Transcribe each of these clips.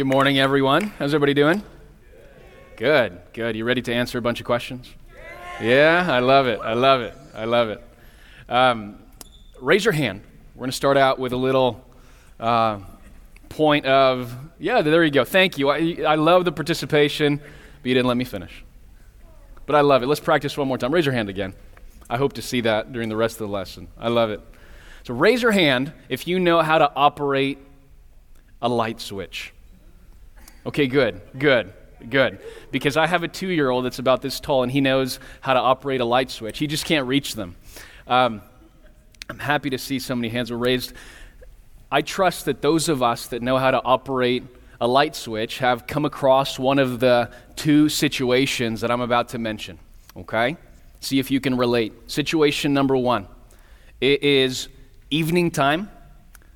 Good morning, everyone. How's everybody doing? Good, good. You ready to answer a bunch of questions? Yeah, I love it. I love it. I love it. Um, raise your hand. We're going to start out with a little uh, point of, yeah, there you go. Thank you. I, I love the participation, but you didn't let me finish. But I love it. Let's practice one more time. Raise your hand again. I hope to see that during the rest of the lesson. I love it. So raise your hand if you know how to operate a light switch. Okay, good, good, good. Because I have a two year old that's about this tall and he knows how to operate a light switch. He just can't reach them. Um, I'm happy to see so many hands were raised. I trust that those of us that know how to operate a light switch have come across one of the two situations that I'm about to mention. Okay? See if you can relate. Situation number one it is evening time.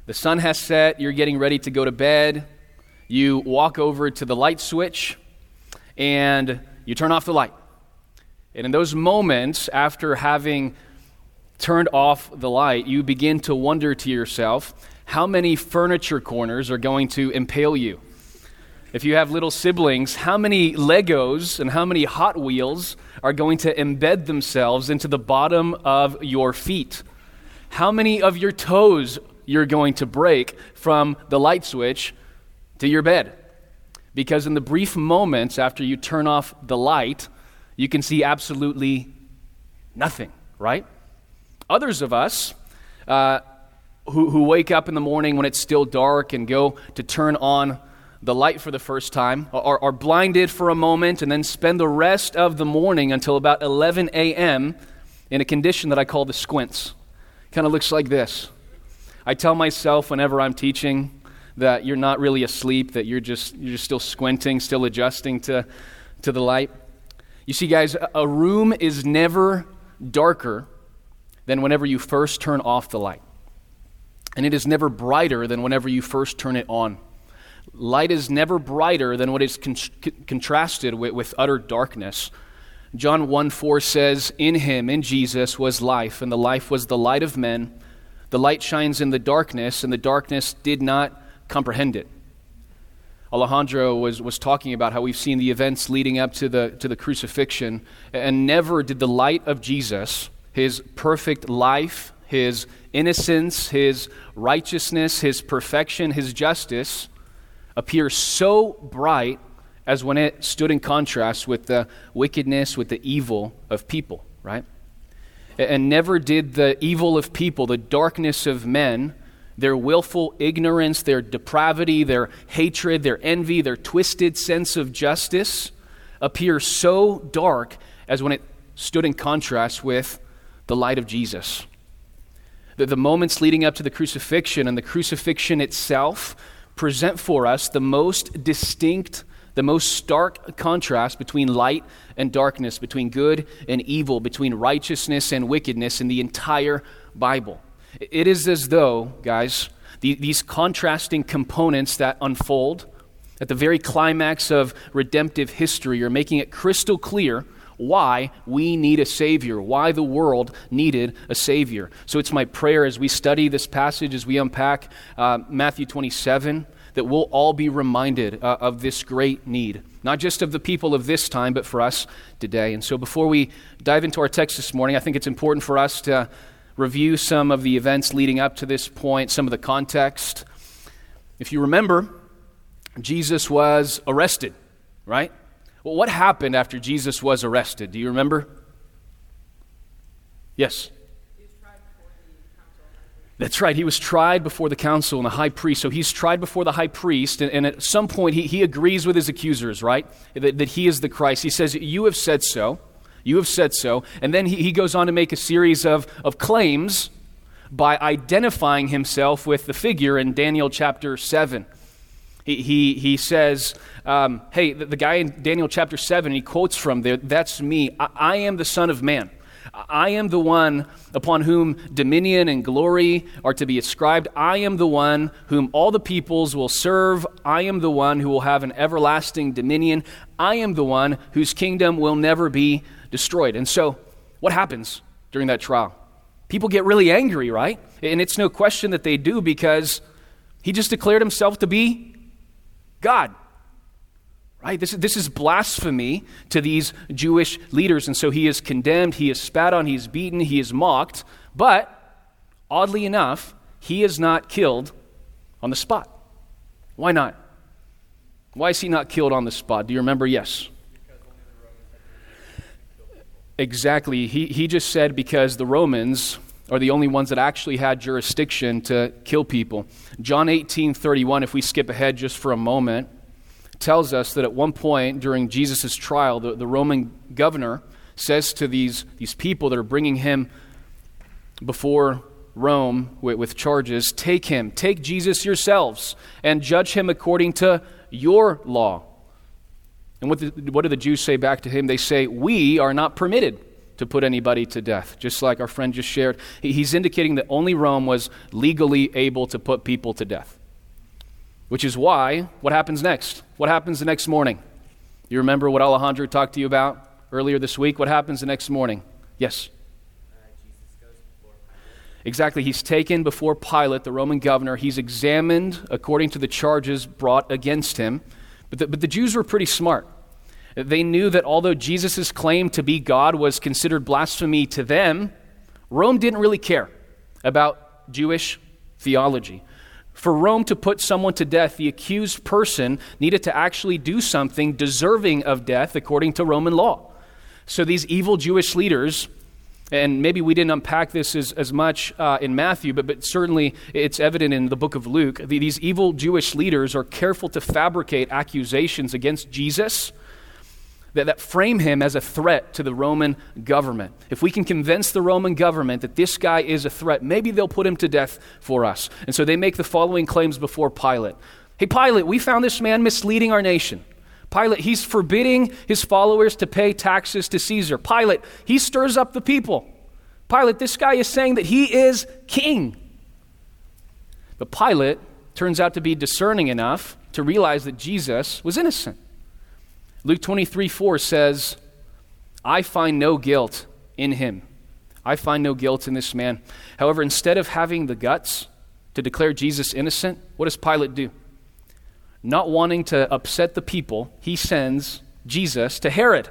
The sun has set, you're getting ready to go to bed. You walk over to the light switch and you turn off the light. And in those moments, after having turned off the light, you begin to wonder to yourself how many furniture corners are going to impale you. If you have little siblings, how many Legos and how many Hot Wheels are going to embed themselves into the bottom of your feet? How many of your toes you're going to break from the light switch to your bed? Because in the brief moments after you turn off the light, you can see absolutely nothing, right? Others of us uh, who, who wake up in the morning when it's still dark and go to turn on the light for the first time are, are blinded for a moment and then spend the rest of the morning until about 11 a.m. in a condition that I call the squints. Kind of looks like this. I tell myself whenever I'm teaching that you're not really asleep, that you're just, you're just still squinting, still adjusting to, to the light. You see, guys, a room is never darker than whenever you first turn off the light. And it is never brighter than whenever you first turn it on. Light is never brighter than what is con- contrasted with, with utter darkness. John 1 4 says, In him, in Jesus, was life, and the life was the light of men. The light shines in the darkness, and the darkness did not comprehend it. Alejandro was, was talking about how we've seen the events leading up to the, to the crucifixion, and never did the light of Jesus, his perfect life, his innocence, his righteousness, his perfection, his justice, appear so bright as when it stood in contrast with the wickedness, with the evil of people, right? And never did the evil of people, the darkness of men, their willful ignorance, their depravity, their hatred, their envy, their twisted sense of justice appear so dark as when it stood in contrast with the light of Jesus. The, the moments leading up to the crucifixion and the crucifixion itself present for us the most distinct, the most stark contrast between light and darkness, between good and evil, between righteousness and wickedness in the entire Bible. It is as though, guys, the, these contrasting components that unfold at the very climax of redemptive history are making it crystal clear why we need a Savior, why the world needed a Savior. So it's my prayer as we study this passage, as we unpack uh, Matthew 27, that we'll all be reminded uh, of this great need, not just of the people of this time, but for us today. And so before we dive into our text this morning, I think it's important for us to review some of the events leading up to this point, some of the context. If you remember, Jesus was arrested, right? Well, what happened after Jesus was arrested? Do you remember? Yes. That's right. He was tried before the council and the high priest. So he's tried before the high priest, and, and at some point he, he agrees with his accusers, right? That, that he is the Christ. He says, You have said so. You have said so. And then he, he goes on to make a series of, of claims by identifying himself with the figure in Daniel chapter 7. He, he, he says, um, Hey, the, the, guy in Daniel chapter 7, he quotes from there, That's me. I, I am the Son of Man. I am the one upon whom dominion and glory are to be ascribed. I am the one whom all the peoples will serve. I am the one who will have an everlasting dominion. I am the one whose kingdom will never be destroyed. And so, what happens during that trial? People get really angry, right? And it's no question that they do because he just declared himself to be God. Right? This, this is blasphemy to these Jewish leaders. And so he is condemned, he is spat on, he is beaten, he is mocked. But, oddly enough, he is not killed on the spot. Why not? Why is he not killed on the spot? Do you remember? Yes. Exactly. He, he just said because the Romans are the only ones that actually had jurisdiction to kill people. John 18 31, if we skip ahead just for a moment, tells us that at one point during Jesus' trial, the, the Roman governor says to these, these people that are bringing him before Rome with, with charges, Take him, take Jesus yourselves, and judge him according to your law. And what, the, what do the Jews say back to him? They say, We are not permitted to put anybody to death, just like our friend just shared. He, he's indicating that only Rome was legally able to put people to death. Which is why, what happens next? What happens the next morning? You remember what Alejandro talked to you about earlier this week? What happens the next morning? Yes. Exactly. He's taken before Pilate, the Roman governor. He's examined according to the charges brought against him. But the, but the Jews were pretty smart. They knew that although Jesus' claim to be God was considered blasphemy to them, Rome didn't really care about Jewish theology. For Rome to put someone to death, the accused person needed to actually do something deserving of death according to Roman law. So these evil Jewish leaders, and maybe we didn't unpack this as, as much uh, in Matthew, but, but certainly it's evident in the book of Luke. These evil Jewish leaders are careful to fabricate accusations against Jesus that, that frame him as a threat to the Roman government. If we can convince the Roman government that this guy is a threat, maybe they'll put him to death for us. And so they make the following claims before Pilate Hey, Pilate, we found this man misleading our nation. Pilate, he's forbidding his followers to pay taxes to Caesar. Pilate, he stirs up the people. Pilate, this guy is saying that he is king. But Pilate turns out to be discerning enough to realize that Jesus was innocent. Luke 23 4 says, I find no guilt in him. I find no guilt in this man. However, instead of having the guts to declare Jesus innocent, what does Pilate do? Not wanting to upset the people, he sends Jesus to Herod.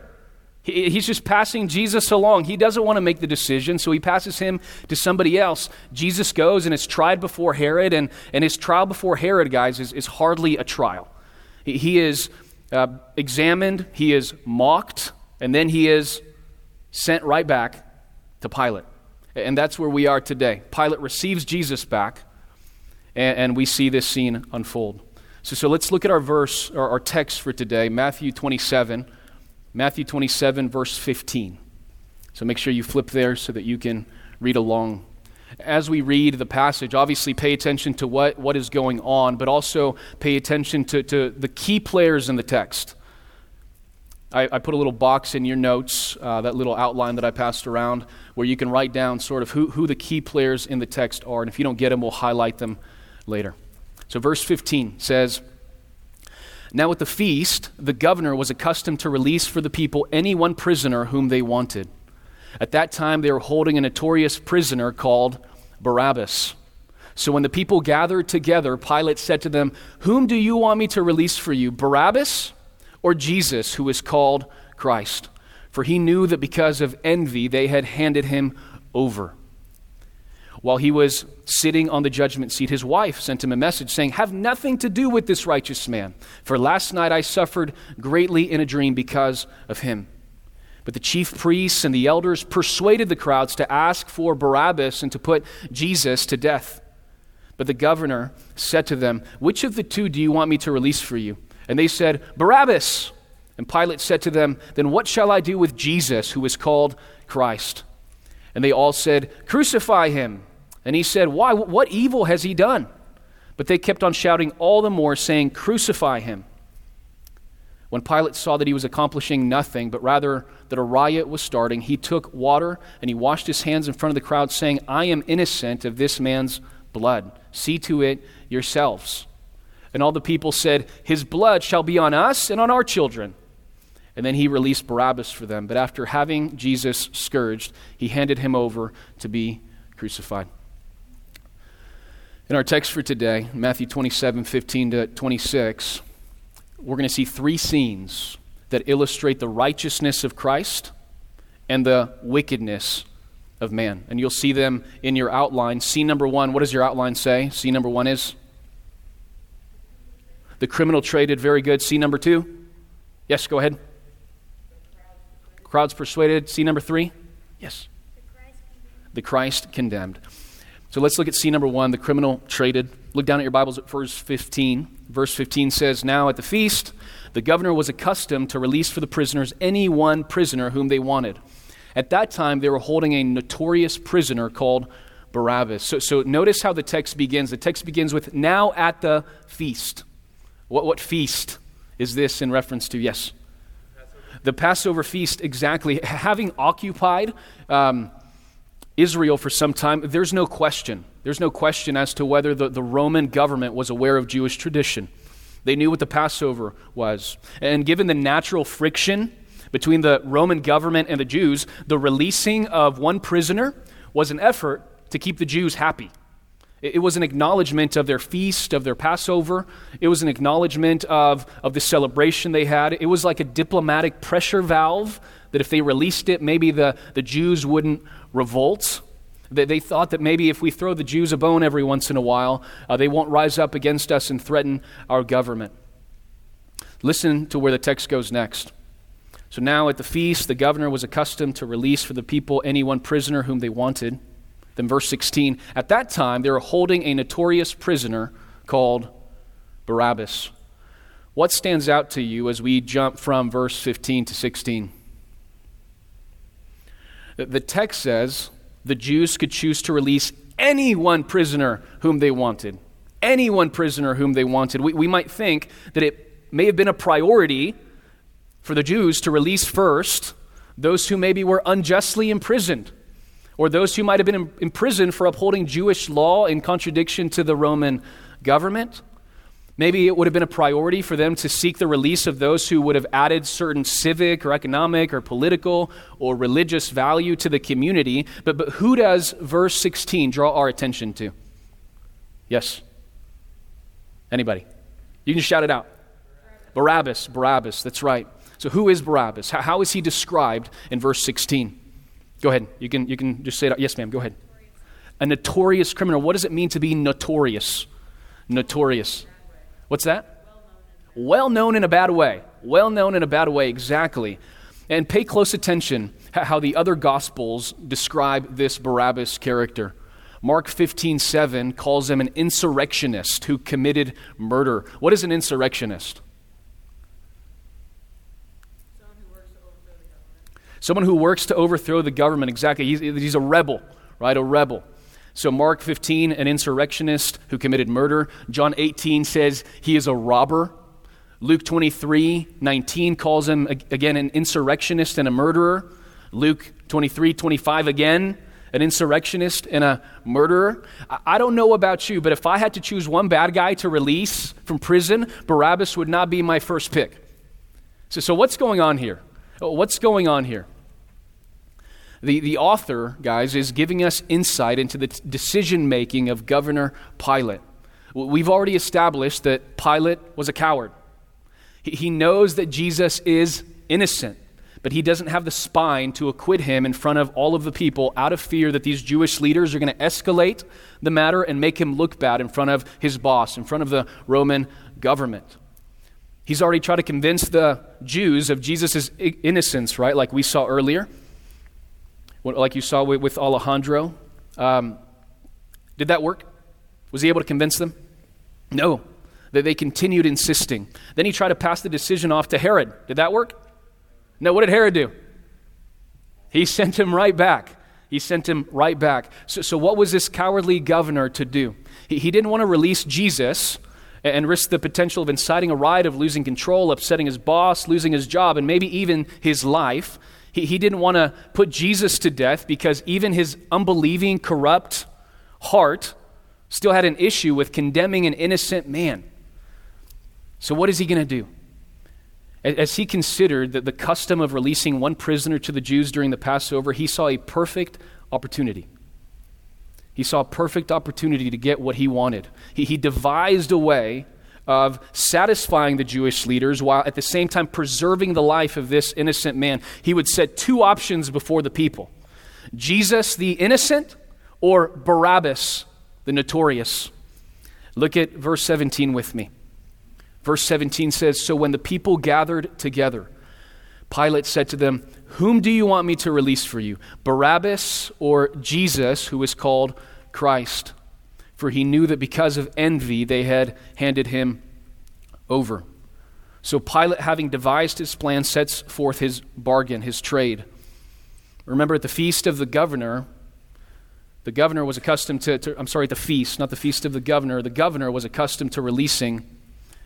he's just passing Jesus along. He doesn't want to make the decision, so he passes him to somebody else. Jesus goes and is tried before Herod, and, and his trial before Herod, guys, is, is hardly a trial. He, he is uh, examined, he is mocked, and then he is sent right back to Pilate. And that's where we are today. Pilate receives Jesus back, and, and we see this scene unfold. So, so let's look at our verse, or our text for today, Matthew 27. Matthew 27, verse 15. So make sure you flip there so that you can read along as we read the passage, obviously pay attention to what, what is going on, but also pay attention to, to the key players in the text. I, I put a little box in your notes, uh, that little outline that I passed around, where you can write down sort of who, who the key players in the text are. And if you don't get them, we'll highlight them later. So, verse 15 says, Now at the feast, the governor was accustomed to release for the people any one prisoner whom they wanted. At that time, they were holding a notorious prisoner called Barabbas. So when the people gathered together, Pilate said to them, Whom do you want me to release for you, Barabbas or Jesus, who is called Christ? For he knew that because of envy, they had handed him over. While he was sitting on the judgment seat, his wife sent him a message saying, Have nothing to do with this righteous man, for last night I suffered greatly in a dream because of him. But the chief priests and the elders persuaded the crowds to ask for Barabbas and to put Jesus to death. But the governor said to them, Which of the two do you want me to release for you? And they said, Barabbas. And Pilate said to them, Then what shall I do with Jesus, who is called Christ? And they all said, Crucify him. And he said, Why? What evil has he done? But they kept on shouting all the more, saying, Crucify him. When Pilate saw that he was accomplishing nothing, but rather that a riot was starting, he took water and he washed his hands in front of the crowd, saying, I am innocent of this man's blood. See to it yourselves. And all the people said, His blood shall be on us and on our children. And then he released Barabbas for them. But after having Jesus scourged, he handed him over to be crucified. In our text for today, Matthew 27 15 to 26, we're going to see three scenes that illustrate the righteousness of Christ and the wickedness of man. And you'll see them in your outline. Scene number one, what does your outline say? Scene number one is the criminal traded, very good. Scene number two? Yes, go ahead. Crowds persuaded. Scene number three? Yes. The Christ condemned. So let's look at scene number one the criminal traded. Look down at your Bibles at verse 15. Verse 15 says, Now at the feast, the governor was accustomed to release for the prisoners any one prisoner whom they wanted. At that time, they were holding a notorious prisoner called Barabbas. So, so notice how the text begins. The text begins with, Now at the feast. What, what feast is this in reference to? Yes. Passover. The Passover feast, exactly. Having occupied um, Israel for some time, there's no question. There's no question as to whether the, the Roman government was aware of Jewish tradition. They knew what the Passover was. And given the natural friction between the Roman government and the Jews, the releasing of one prisoner was an effort to keep the Jews happy. It was an acknowledgement of their feast, of their Passover. It was an acknowledgement of, of the celebration they had. It was like a diplomatic pressure valve that if they released it, maybe the, the Jews wouldn't revolt. They, they thought that maybe if we throw the Jews a bone every once in a while, uh, they won't rise up against us and threaten our government. Listen to where the text goes next. So now at the feast, the governor was accustomed to release for the people any one prisoner whom they wanted. Then, verse 16, at that time they were holding a notorious prisoner called Barabbas. What stands out to you as we jump from verse 15 to 16? The text says the Jews could choose to release any one prisoner whom they wanted. Any one prisoner whom they wanted. We, we might think that it may have been a priority for the Jews to release first those who maybe were unjustly imprisoned, or those who might have been imprisoned for upholding Jewish law in contradiction to the Roman government. Maybe it would have been a priority for them to seek the release of those who would have added certain civic or economic or political or religious value to the community. But, but who does verse 16 draw our attention to? Yes? Anybody? You can shout it out. Barabbas, Barabbas, that's right. So who is Barabbas? How, how is he described in verse 16? Go ahead. You can, you can just say it out. Yes, ma'am. Go ahead. A notorious criminal. What does it mean to be notorious? Notorious. What's that? Well known in a bad way. Well known in a bad way, exactly. And pay close attention how the other gospels describe this Barabbas character. Mark 15, 7 calls him an insurrectionist who committed murder. What is an insurrectionist? Someone who works to overthrow the government. Exactly. He's, he's a rebel, right? A rebel. So, Mark 15, an insurrectionist who committed murder. John 18 says he is a robber. Luke 23, 19 calls him, again, an insurrectionist and a murderer. Luke 23, 25, again, an insurrectionist and a murderer. I don't know about you, but if I had to choose one bad guy to release from prison, Barabbas would not be my first pick. So, so what's going on here? What's going on here? The, the author, guys, is giving us insight into the decision making of Governor Pilate. We've already established that Pilate was a coward. He, he knows that Jesus is innocent, but he doesn't have the spine to acquit him in front of all of the people out of fear that these Jewish leaders are going to escalate the matter and make him look bad in front of his boss, in front of the Roman government. He's already tried to convince the Jews of Jesus' innocence, right, like we saw earlier like you saw with, Alejandro. Um, did that work? Was he able to convince them? No. They, they continued insisting. Then he tried to pass the decision off to Herod. Did that work? No. What did Herod do? He sent him right back. He sent him right back. So, so what was this cowardly governor to do? He, he didn't want to release Jesus and risk the potential of inciting a riot, of losing control, upsetting his boss, losing his job, and maybe even his life. He, he didn't want to put Jesus to death because even his unbelieving, corrupt heart still had an issue with condemning an innocent man. So, what is he going to do? As he considered that the custom of releasing one prisoner to the Jews during the Passover, he saw a perfect opportunity. He saw a perfect opportunity to get what he wanted. He, he devised a way of satisfying the Jewish leaders while at the same time preserving the life of this innocent man, he would set two options before the people Jesus the innocent or Barabbas the notorious. Look at verse 17 with me. Verse 17 says So when the people gathered together, Pilate said to them, Whom do you want me to release for you, Barabbas or Jesus, who is called Christ? For he knew that because of envy they had handed him over. So Pilate, having devised his plan, sets forth his bargain, his trade. Remember, at the feast of the governor, the governor was accustomed to, to, I'm sorry, the feast, not the feast of the governor. The governor was accustomed to releasing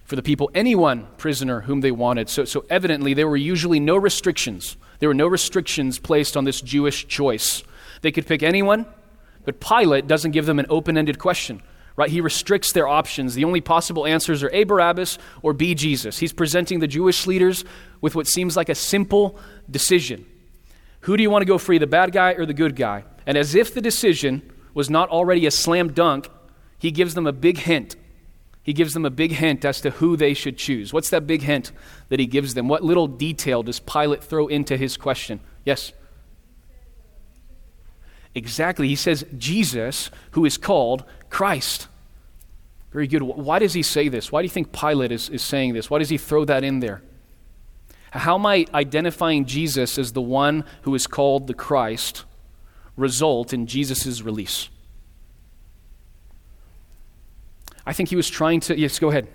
for the people anyone prisoner whom they wanted. So, so evidently, there were usually no restrictions. There were no restrictions placed on this Jewish choice. They could pick anyone, but Pilate doesn't give them an open ended question. Right? He restricts their options. The only possible answers are A. Barabbas or B. Jesus. He's presenting the Jewish leaders with what seems like a simple decision. Who do you want to go free, the bad guy or the good guy? And as if the decision was not already a slam dunk, he gives them a big hint. He gives them a big hint as to who they should choose. What's that big hint that he gives them? What little detail does Pilate throw into his question? Yes? Exactly. He says, Jesus, who is called Christ. Very good. Why does he say this? Why do you think Pilate is, is saying this? Why does he throw that in there? How might identifying Jesus as the one who is called the Christ result in Jesus' release? I think he was trying to. Yes, go ahead.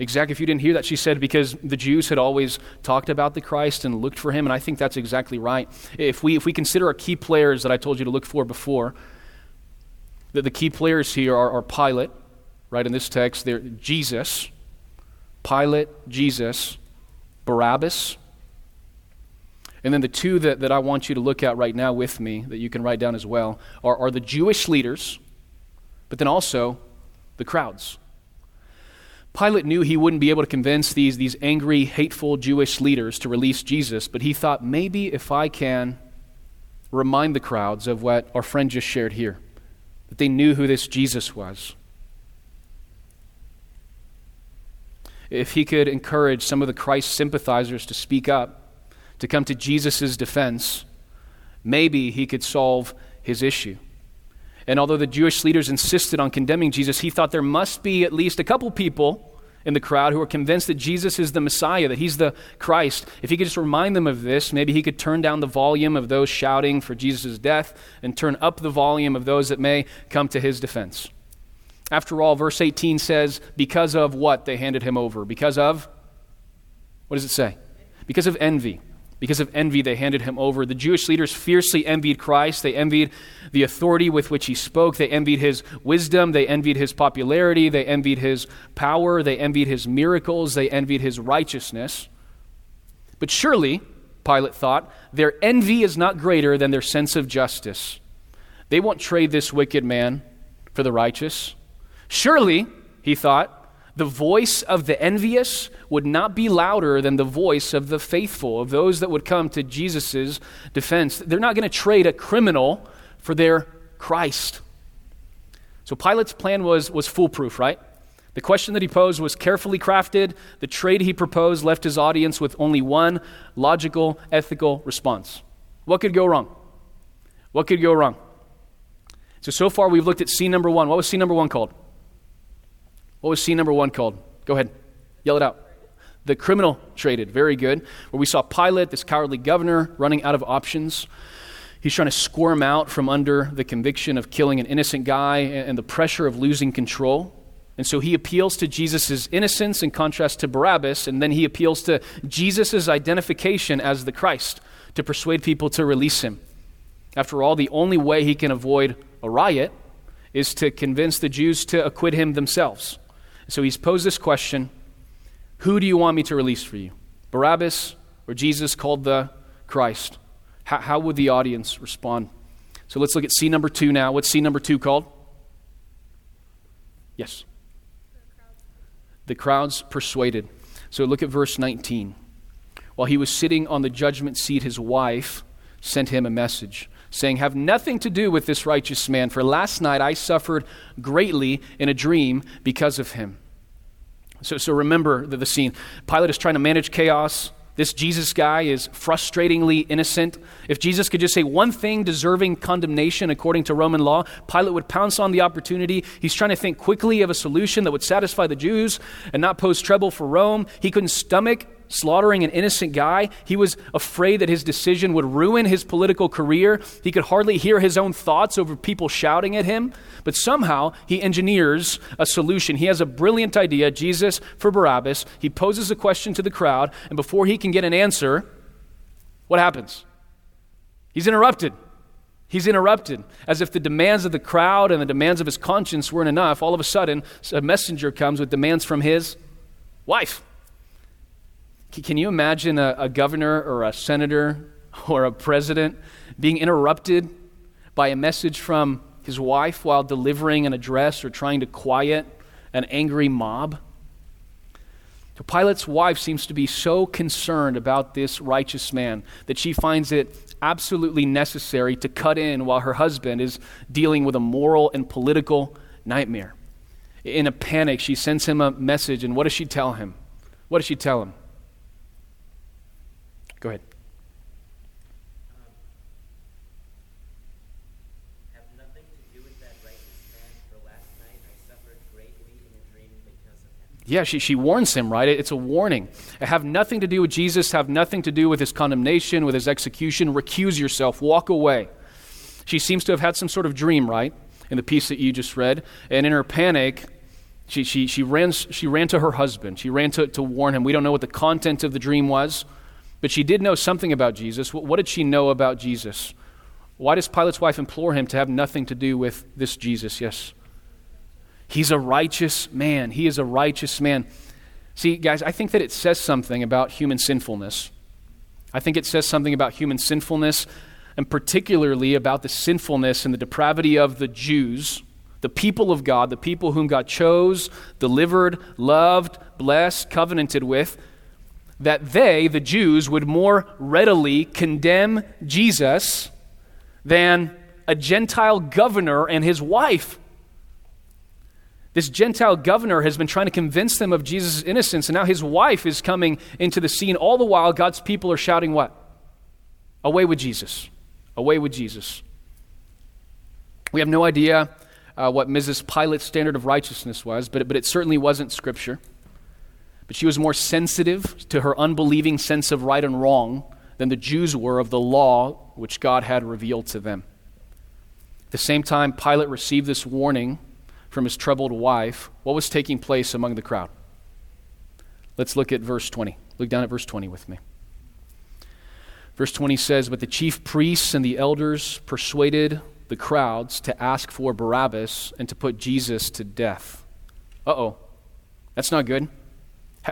Exactly. If you didn't hear that, she said because the Jews had always talked about the Christ and looked for him, and I think that's exactly right. If we, if we consider our key players that I told you to look for before, that the key players here are, are Pilate, right in this text, they're Jesus, Pilate, Jesus, Barabbas. And then the two that, that I want you to look at right now with me, that you can write down as well, are, are the Jewish leaders, but then also the crowds. Pilate knew he wouldn't be able to convince these, these angry, hateful Jewish leaders to release Jesus, but he thought maybe if I can remind the crowds of what our friend just shared here, that they knew who this Jesus was. if he could encourage some of the Christ sympathizers to speak up, to come to Jesus' defense, maybe he could solve his issue. And although the Jewish leaders insisted on condemning Jesus, he thought there must be at least a couple people in the crowd who are convinced that Jesus is the Messiah, that he's the Christ. If he could just remind them of this, maybe he could turn down the volume of those shouting for Jesus' death and turn up the volume of those that may come to his defense. After all, verse 18 says, because of what they handed him over? Because of, what does it say? Because of envy. Because of envy, they handed him over. The Jewish leaders fiercely envied Christ. They envied the authority with which he spoke. They envied his wisdom. They envied his popularity. They envied his power. They envied his miracles. They envied his righteousness. But surely, Pilate thought, their envy is not greater than their sense of justice. They won't trade this wicked man for the righteous. Surely, he thought, the voice of the envious would not be louder than the voice of the faithful, of those that would come to Jesus' defense. They're not going to trade a criminal for their Christ. So Pilate's plan was, was foolproof, right? The question that he posed was carefully crafted. The trade he proposed left his audience with only one logical, ethical response. What could go wrong? What could go wrong? So, so far we've looked at scene number one. What was scene number one called? What was scene number one called? Go ahead, yell it out. The criminal traded. Very good. Where we saw Pilate, this cowardly governor, running out of options. He's trying to squirm out from under the conviction of killing an innocent guy and the pressure of losing control. And so he appeals to Jesus' innocence in contrast to Barabbas, and then he appeals to Jesus' identification as the Christ to persuade people to release him. After all, the only way he can avoid a riot is to convince the Jews to acquit him themselves. So he's posed this question Who do you want me to release for you? Barabbas or Jesus called the Christ? How, how would the audience respond? So let's look at C number two now. What's C number two called? Yes. The crowds persuaded. So look at verse 19. While he was sitting on the judgment seat, his wife sent him a message. Saying, Have nothing to do with this righteous man, for last night I suffered greatly in a dream because of him. So, so remember the, the scene. Pilate is trying to manage chaos. This Jesus guy is frustratingly innocent. If Jesus could just say one thing deserving condemnation according to Roman law, Pilate would pounce on the opportunity. He's trying to think quickly of a solution that would satisfy the Jews and not pose trouble for Rome. He couldn't stomach slaughtering an innocent guy. He was afraid that his decision would ruin his political career. He could hardly hear his own thoughts over people shouting at him. But somehow he engineers a solution. He has a brilliant idea Jesus for Barabbas. He poses a question to the crowd, and before he can get an answer, what happens? He's interrupted. He's interrupted. As if the demands of the crowd and the demands of his conscience weren't enough, all of a sudden, a messenger comes with demands from his wife. Can you imagine a, a governor or a senator or a president being interrupted by a message from his wife while delivering an address or trying to quiet an angry mob? Pilate's wife seems to be so concerned about this righteous man that she finds it absolutely necessary to cut in while her husband is dealing with a moral and political nightmare. In a panic, she sends him a message, and what does she tell him? What does she tell him? Go ahead. Yeah, she, she warns him, right? It's a warning. Have nothing to do with Jesus, have nothing to do with his condemnation, with his execution. Recuse yourself, walk away. She seems to have had some sort of dream, right? In the piece that you just read. And in her panic, she, she, she, ran, she ran to her husband. She ran to, to warn him. We don't know what the content of the dream was. But she did know something about Jesus. What did she know about Jesus? Why does Pilate's wife implore him to have nothing to do with this Jesus? Yes. He's a righteous man. He is a righteous man. See, guys, I think that it says something about human sinfulness. I think it says something about human sinfulness, and particularly about the sinfulness and the depravity of the Jews, the people of God, the people whom God chose, delivered, loved, blessed, covenanted with that they, the Jews, would more readily condemn Jesus than a Gentile governor and his wife. This Gentile governor has been trying to convince them of Jesus' innocence, and now his wife is coming into the scene. All the while, God's people are shouting, What? Away with Jesus. Away with Jesus. We have no idea uh, what Mrs. Pilate's standard of righteousness was, but, but it certainly wasn't Scripture. But she was more sensitive to her unbelieving sense of right and wrong than the Jews were of the law which God had revealed to them. At the same time, Pilate received this warning from his troubled wife. What was taking place among the crowd? Let's look at verse 20. Look down at verse 20 with me. Verse 20 says, But the chief priests and the elders persuaded the crowds to ask for Barabbas and to put Jesus to death. Uh oh. That's not good.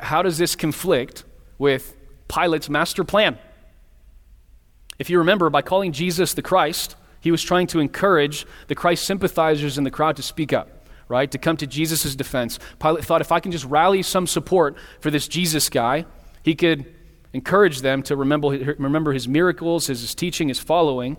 How does this conflict with Pilate's master plan? If you remember, by calling Jesus the Christ, he was trying to encourage the Christ sympathizers in the crowd to speak up, right? To come to Jesus' defense. Pilate thought if I can just rally some support for this Jesus guy, he could encourage them to remember, remember his miracles, his, his teaching, his following.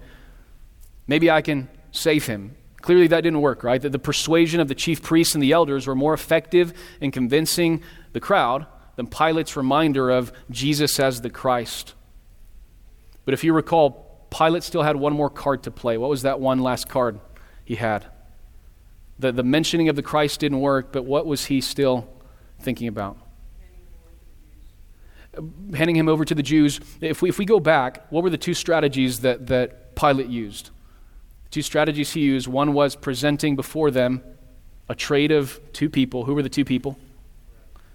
Maybe I can save him. Clearly, that didn't work, right? That the persuasion of the chief priests and the elders were more effective in convincing the crowd than Pilate's reminder of Jesus as the Christ. But if you recall, Pilate still had one more card to play. What was that one last card he had? The, the mentioning of the Christ didn't work, but what was he still thinking about? Handing him over to the Jews. If we, if we go back, what were the two strategies that, that Pilate used? The two strategies he used one was presenting before them a trade of two people. Who were the two people?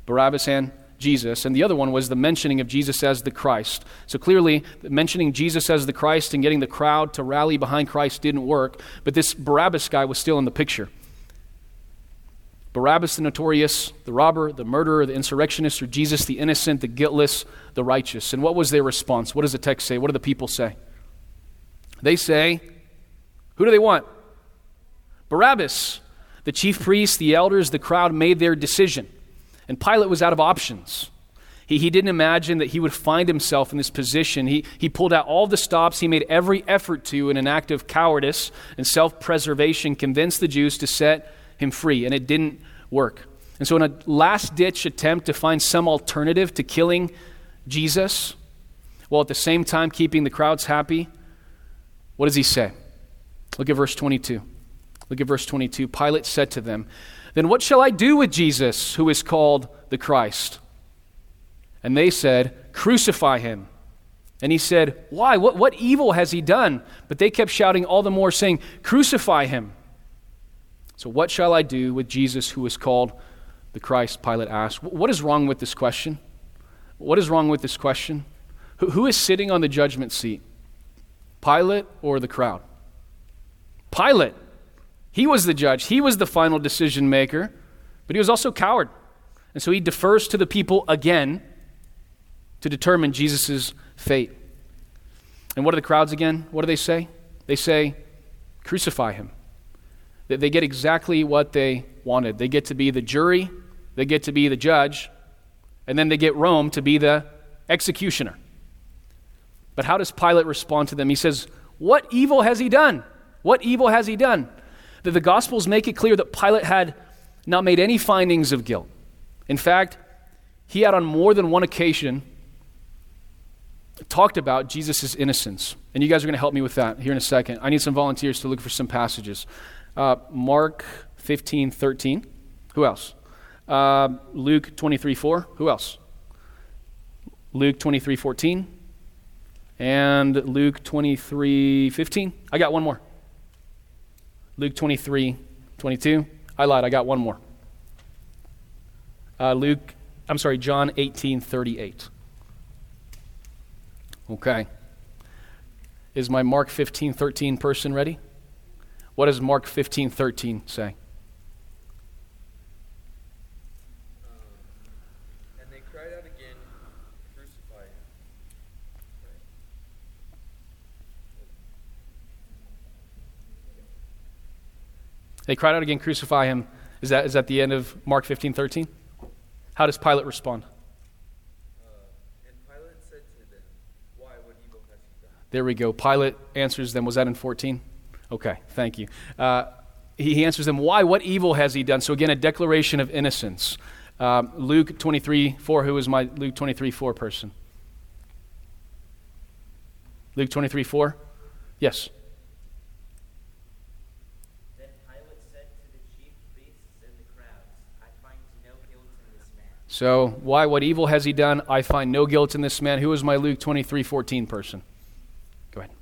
Barabbas and Jesus, and the other one was the mentioning of Jesus as the Christ. So clearly, mentioning Jesus as the Christ and getting the crowd to rally behind Christ didn't work, but this Barabbas guy was still in the picture. Barabbas the notorious, the robber, the murderer, the insurrectionist, or Jesus the innocent, the guiltless, the righteous. And what was their response? What does the text say? What do the people say? They say, Who do they want? Barabbas. The chief priests, the elders, the crowd made their decision. And Pilate was out of options. He He, didn't imagine that he would find himself in this position. He, he pulled out all the stops. He made every effort to, in an act of cowardice and self preservation, convince the Jews to set him free. And it didn't work. And so, in a last ditch attempt to find some alternative to killing Jesus, while at the same time keeping the crowds happy, what does he say? Look at verse 22. Look at verse 22. Pilate said to them, Then what shall I do with Jesus, who is called the Christ? And they said, Crucify him. And he said, Why? What, what evil has he done? But they kept shouting all the more, saying, Crucify him. So, what shall I do with Jesus who is called the Christ? Pilate asked. What is wrong with this question? What is wrong with this question? Who, who is sitting on the judgment seat? Pilate or the crowd? Pilate. He was the judge, he was the final decision maker, but he was also coward. And so he defers to the people again to determine Jesus' fate. And what are the crowds again? What do they say? They say, crucify him. They get exactly what they wanted. They get to be the jury, they get to be the judge, and then they get Rome to be the executioner. But how does Pilate respond to them? He says, What evil has he done? What evil has he done? That the Gospels make it clear that Pilate had not made any findings of guilt. In fact, he had on more than one occasion talked about Jesus' innocence. And you guys are going to help me with that here in a second. I need some volunteers to look for some passages. Uh, Mark 15, 13. Who else? Uh, Luke 23, 4. Who else? Luke 23, 14. And Luke 23, 15. I got one more. Luke 23, 22. I lied. I got one more. Uh, Luke, I'm sorry, John 18, 38. Okay. Is my Mark 15, 13 person ready? What does Mark 15, 13 say? They cried out again, crucify him. Is that, is that the end of Mark 15, 13? How does Pilate respond? There we go. Pilate answers them. Was that in 14? Okay, thank you. Uh, he, he, answers them, Why? What evil has he done? So, again, a declaration of innocence. Um, Luke 23 4. Who is my Luke 23 4 person? Luke 23 4? Yes. So, why? What evil has he done? I find no guilt in this man. Who is my Luke 23 14 person? Go ahead.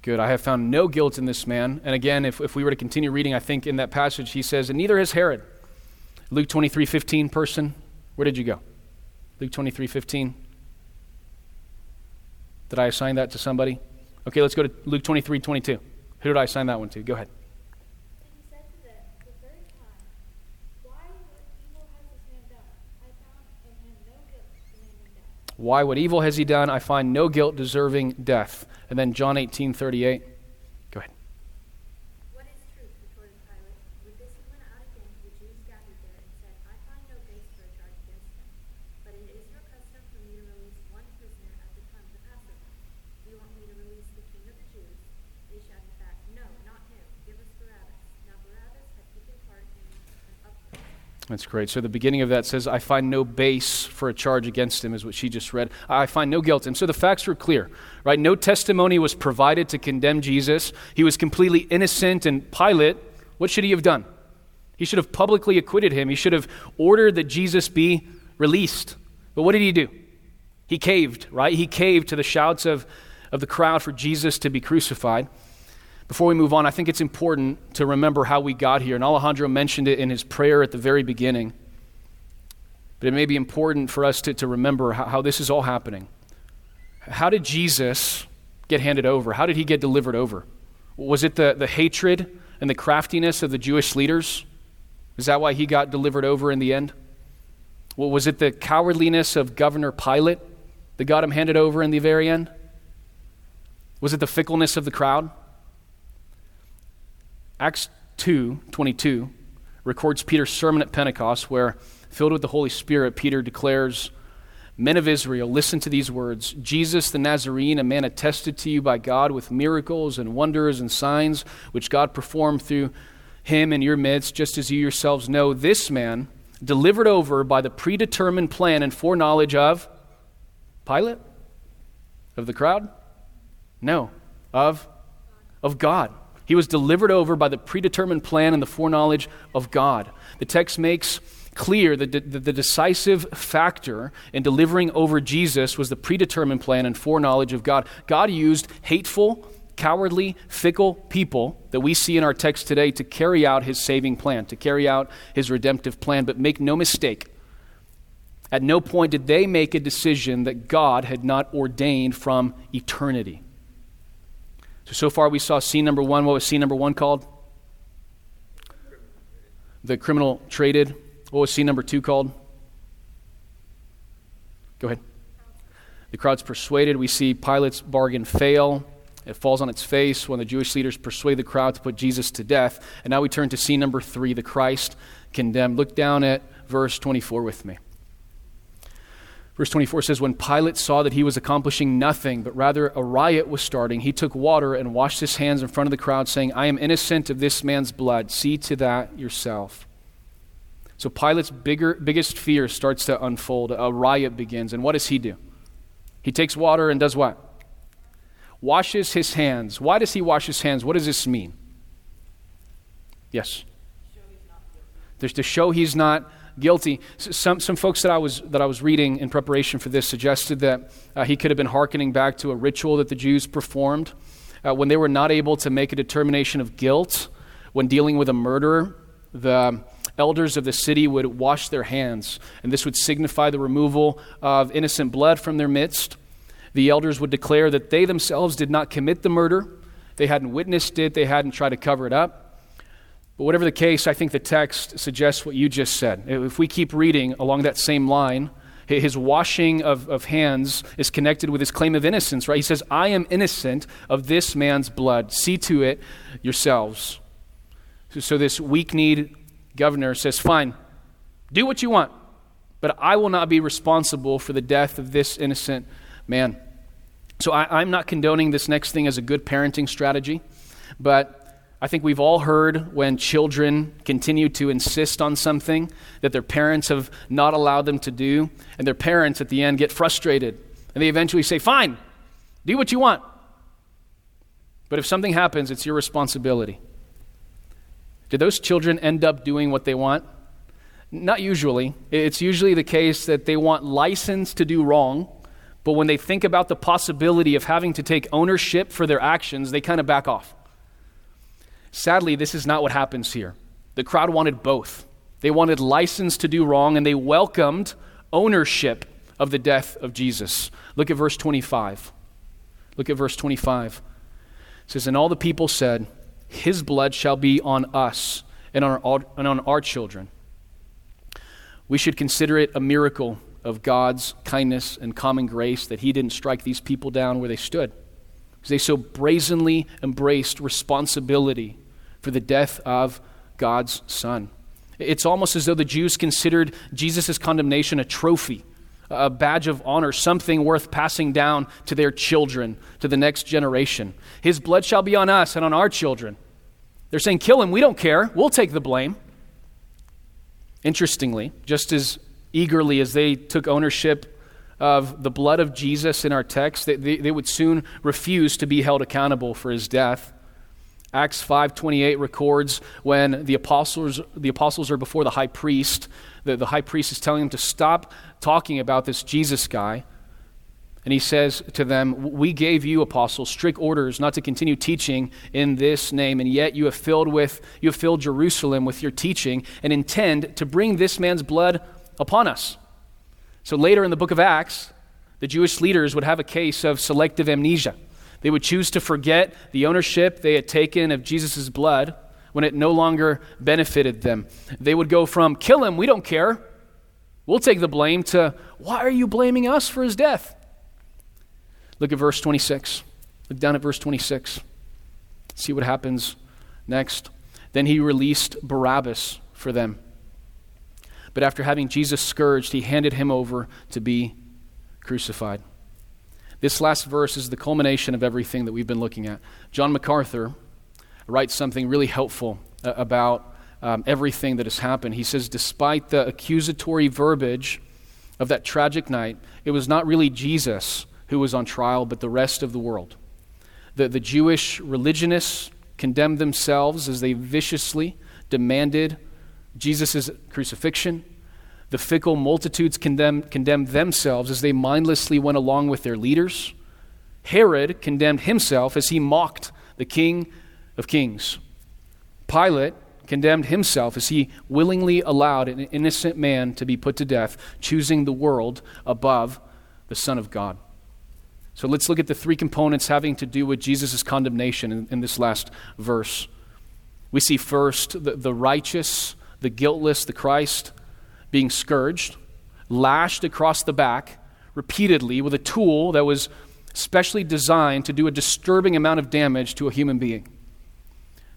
Good. I have found no guilt in this man. And again, if, if we were to continue reading, I think in that passage he says, and neither has Herod. Luke 23 15 person, where did you go? Luke 23 15. Did I assign that to somebody? Okay, let's go to Luke 23 22. Who did I assign that one to? Go ahead. Why, what evil has he done? I find no guilt deserving death. And then John 18 38. That's great. So the beginning of that says, I find no base for a charge against him, is what she just read. I find no guilt. And so the facts were clear, right? No testimony was provided to condemn Jesus. He was completely innocent, and Pilate, what should he have done? He should have publicly acquitted him. He should have ordered that Jesus be released. But what did he do? He caved, right? He caved to the shouts of, of the crowd for Jesus to be crucified. Before we move on, I think it's important to remember how we got here. And Alejandro mentioned it in his prayer at the very beginning. But it may be important for us to, to remember how, how this is all happening. How did Jesus get handed over? How did he get delivered over? Was it the, the hatred and the craftiness of the Jewish leaders? Is that why he got delivered over in the end? Well, was it the cowardliness of Governor Pilate? that got him handed over in the very end? Was it the fickleness of the crowd? Acts 2 22 records Peter's sermon at Pentecost, where, filled with the Holy Spirit, Peter declares, Men of Israel, listen to these words Jesus the Nazarene, a man attested to you by God with miracles and wonders and signs, which God performed through him in your midst, just as you yourselves know. This man, delivered over by the predetermined plan and foreknowledge of Pilate? Of the crowd? No, of, of God. He was delivered over by the predetermined plan and the foreknowledge of God. The text makes clear that the, the, the, decisive factor in delivering over Jesus was the predetermined plan and foreknowledge of God. God used hateful, cowardly, fickle people that we see in our text today to carry out his saving plan, to carry out his redemptive plan. But make no mistake, at no point did they make a decision that God had not ordained from eternity. So, so far we saw scene number one. What was scene number one called? The criminal traded. What was scene number two called? Go ahead. The crowd's persuaded. We see Pilate's bargain fail. It falls on its face when the Jewish leaders persuade the crowd to put Jesus to death. And now we turn to scene number three the Christ condemned. Look down at verse 24 with me. Verse 24 says, When Pilate saw that he was accomplishing nothing, but rather a riot was starting, he took water and washed his hands in front of the crowd, saying, I am innocent of this man's blood. See to that yourself. So Pilate's bigger, biggest fear starts to unfold. A riot begins. And what does he do? He takes water and does what? Washes his hands. Why does he wash his hands? What does this mean? Yes. There's to show he's not guilty. Some, some folks that I, was, that I was reading in preparation for this suggested that uh, he could have been hearkening back to a ritual that the Jews performed uh, when they were not able to make a determination of guilt when dealing with a murderer. The elders of the city would wash their hands, and this would signify the removal of innocent blood from their midst. The elders would declare that they themselves did not commit the murder, they hadn't witnessed it, they hadn't tried to cover it up. But whatever the case, I think the text suggests what you just said. If we keep reading along that same line, his washing of, of hands is connected with his claim of innocence, right? He says, I am innocent of this man's blood. See to it yourselves. So, this weak kneed governor says, Fine, do what you want, but I will not be responsible for the death of this innocent man. So I, I'm not condoning this next thing as a good parenting strategy, but I think we've all heard when children continue to insist on something that their parents have not allowed them to do, and their parents at the end get frustrated. And they eventually say, Fine, do what you want. But if something happens, it's your responsibility. Do those children end up doing what they want? Not usually. It's usually the case that they want license to do wrong, but when they think about the possibility of having to take ownership for their actions, they kind of back off. Sadly, this is not what happens here. The crowd wanted both. They wanted license to do wrong, and they welcomed ownership of the death of Jesus. Look at verse 25. Look at verse 25. It says, And all the people said, His blood shall be on us and on our, and on our children. We should consider it a miracle of God's kindness and common grace that He didn't strike these people down where they stood they so brazenly embraced responsibility for the death of God's Son. It's almost as though the Jews considered Jesus' condemnation a trophy, a badge of honor, something worth passing down to their children, to the next generation. His blood shall be on us and on our children. They're saying, kill him, we don't care, we'll take the blame. Interestingly, just as eagerly as they took ownership of the blood of Jesus in our text, they, they, they would soon refuse to be held accountable for his death. Acts 5:28 records when the apostles, the apostles are before the high priest, the, the high priest is telling them to stop talking about this Jesus guy. And he says to them, We gave you, apostles, strict orders not to continue teaching in this name, and yet you have filled with you have filled Jerusalem with your teaching and intend to bring this man's blood upon us. So later in the book of Acts, the Jewish leaders would have a case of selective amnesia. They would choose to forget the ownership they had taken of Jesus' blood when it no longer benefited them. They would go from, kill him, we don't care, we'll take the blame, to, why are you blaming us for his death? Look at verse 26. Look down at verse 26. See what happens next. Then he released Barabbas for them. But after having Jesus scourged, he handed him over to be crucified. This last verse is the culmination of everything that we've been looking at. John MacArthur writes something really helpful uh, about um, everything that has happened. He says, despite the accusatory verbiage of that tragic night, it was not really Jesus who was on trial, but the rest of the world. The, the Jewish religionists condemned themselves as they viciously demanded Jesus' crucifixion. The fickle multitudes condemned, condemned themselves as they mindlessly went along with their leaders. Herod condemned himself as he mocked the King of Kings. Pilate condemned himself as he willingly allowed an innocent man to be put to death, choosing the world above the Son of God. So let's look at the three components having to do with Jesus' condemnation in, in, this last verse. We see first the, the righteous, the guiltless, the Christ being scourged, lashed across the back repeatedly with a tool that was specially designed to do a disturbing amount of damage to a human being.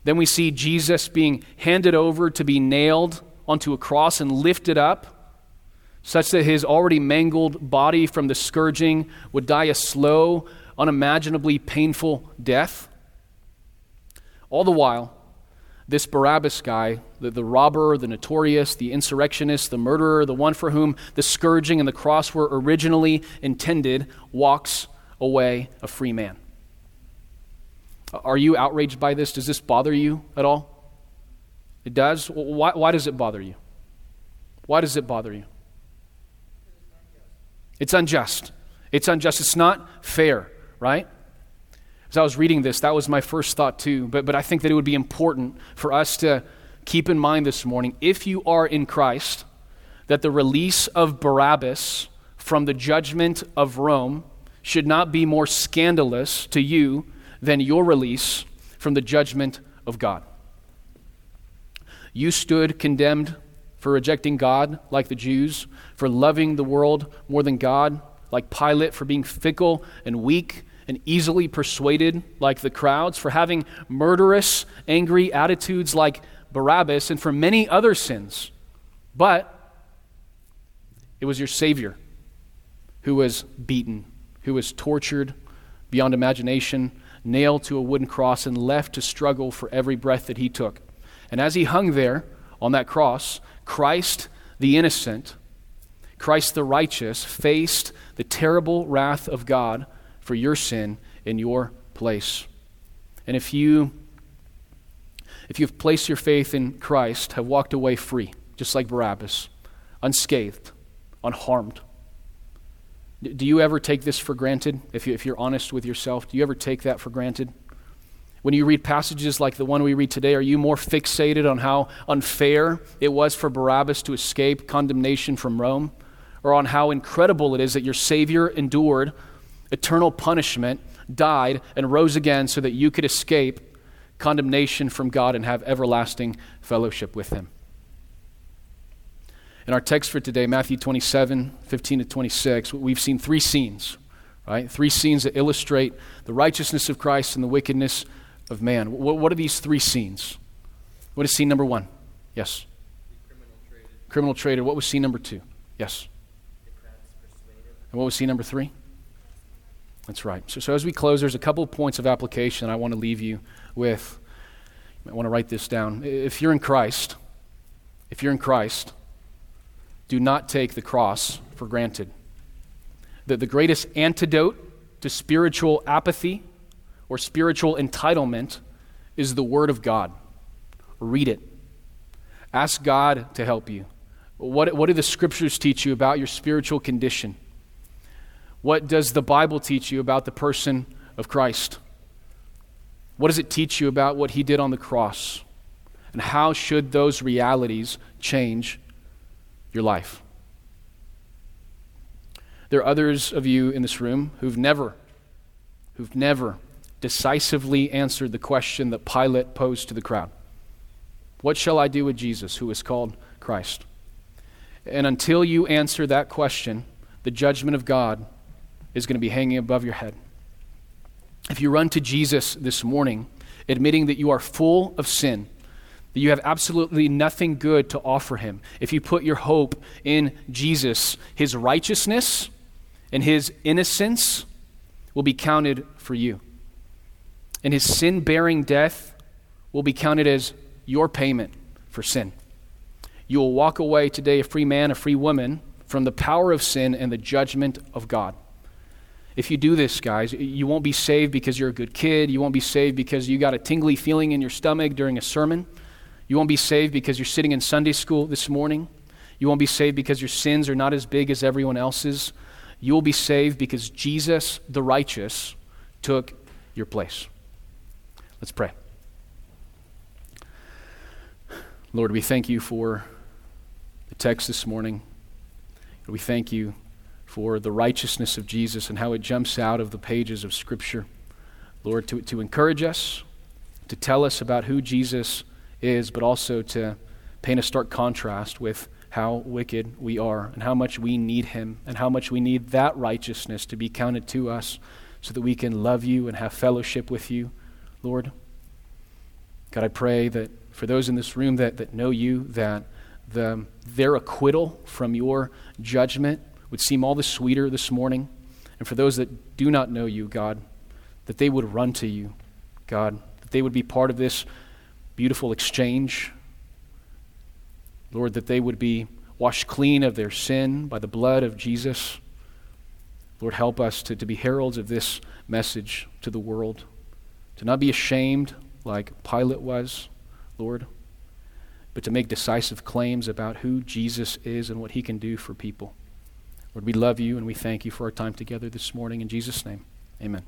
Then we see Jesus being handed over to be nailed onto a cross and lifted up such that his already mangled body from the scourging would die a slow, unimaginably painful death. All the while, this Barabbas guy, the, the robber, the notorious, the insurrectionist, the murderer, the one for whom the scourging and the cross were originally intended, walks away a free man. Are you outraged by this? Does this bother you at all? It does? Why, why does it bother you? Why does it bother you? It's unjust. It's unjust. It's not fair, right? As I was reading this, that was my first thought too. But, but I think that it would be important for us to keep in mind this morning if you are in Christ, that the release of Barabbas from the judgment of Rome should not be more scandalous to you than your release from the judgment of God. You stood condemned for rejecting God like the Jews, for loving the world more than God like Pilate, for being fickle and weak and easily persuaded like the crowds, for having murderous, angry attitudes like Barabbas, and for many other sins. But it was your Savior who was beaten, who was tortured beyond imagination, nailed to a wooden cross, and left to struggle for every breath that he took. And as he hung there on that cross, Christ the innocent, Christ the righteous, faced the terrible wrath of God for your sin in your place. And if you if you've placed your faith in Christ, have walked away free, just like Barabbas, unscathed, unharmed. Do you ever take this for granted? If, you, if you're honest with yourself, do you ever take that for granted? When you read passages like the one we read today, are you more fixated on how unfair it was for Barabbas to escape condemnation from Rome? Or on how incredible it is that your Savior endured eternal punishment, died, and rose again so that you could escape condemnation from God and have everlasting fellowship with Him? In our text for today, Matthew 27 15 to 26, we've seen three scenes, right? Three scenes that illustrate the righteousness of Christ and the wickedness of man. What, are these three scenes? What is scene number one? Yes. Criminal traded. What was scene number two? Yes. And what was scene number three? That's right. So, so as we close, there's a couple of points of application I want to leave you with. Might want to write this down. If you're in Christ, if you're in Christ, do not take the cross for granted. The, the greatest antidote to spiritual apathy or spiritual entitlement is the Word of God. Read it. Ask God to help you. What, what do the Scriptures teach you about your spiritual condition? What does the Bible teach you about the person of Christ? What does it teach you about what He did on the cross? And how should those realities change your life? There are others of you in this room who've never, who've never decisively answered the question that Pilate posed to the crowd What shall I do with Jesus, who is called Christ? And until you answer that question, the judgment of God is going to be hanging above your head. if you run to Jesus this morning, admitting that you are full of sin, that you have absolutely nothing good to offer him, if you put your hope in Jesus, his righteousness and his innocence will be counted for you. And his sin bearing death will be counted as your payment for sin. You will walk away today a free man, a free woman from the power of sin and the judgment of God. If you do this, guys, you won't be saved because you're a good kid. You won't be saved because you got a tingly feeling in your stomach during a sermon. You won't be saved because you're sitting in Sunday school this morning. You won't be saved because your sins are not as big as everyone else's. You will be saved because Jesus, the righteous, took your place. Let's pray. Lord, we thank you for the text this morning. We thank you for the righteousness of Jesus and how it jumps out of the pages of Scripture. Lord, to, to encourage us, to tell us about who Jesus is, but also to paint a stark contrast with how wicked we are and how much we need Him and how much we need that righteousness to be counted to us so that we can love you and have fellowship with you, Lord. God, I pray that for those in this room that, that know you, that the, their acquittal from your judgment would seem all the sweeter this morning. And for those that do not know you, God, that they would run to you, God, that they would be part of this beautiful exchange. Lord, that they would be washed clean of their sin by the blood of Jesus. Lord, help us to, to be heralds of this message to the world, to not be ashamed like Pilate was, Lord, but to make decisive claims about who Jesus is and what he can do for people. Lord, we love you and we thank you for our time together this morning. In Jesus' name, amen.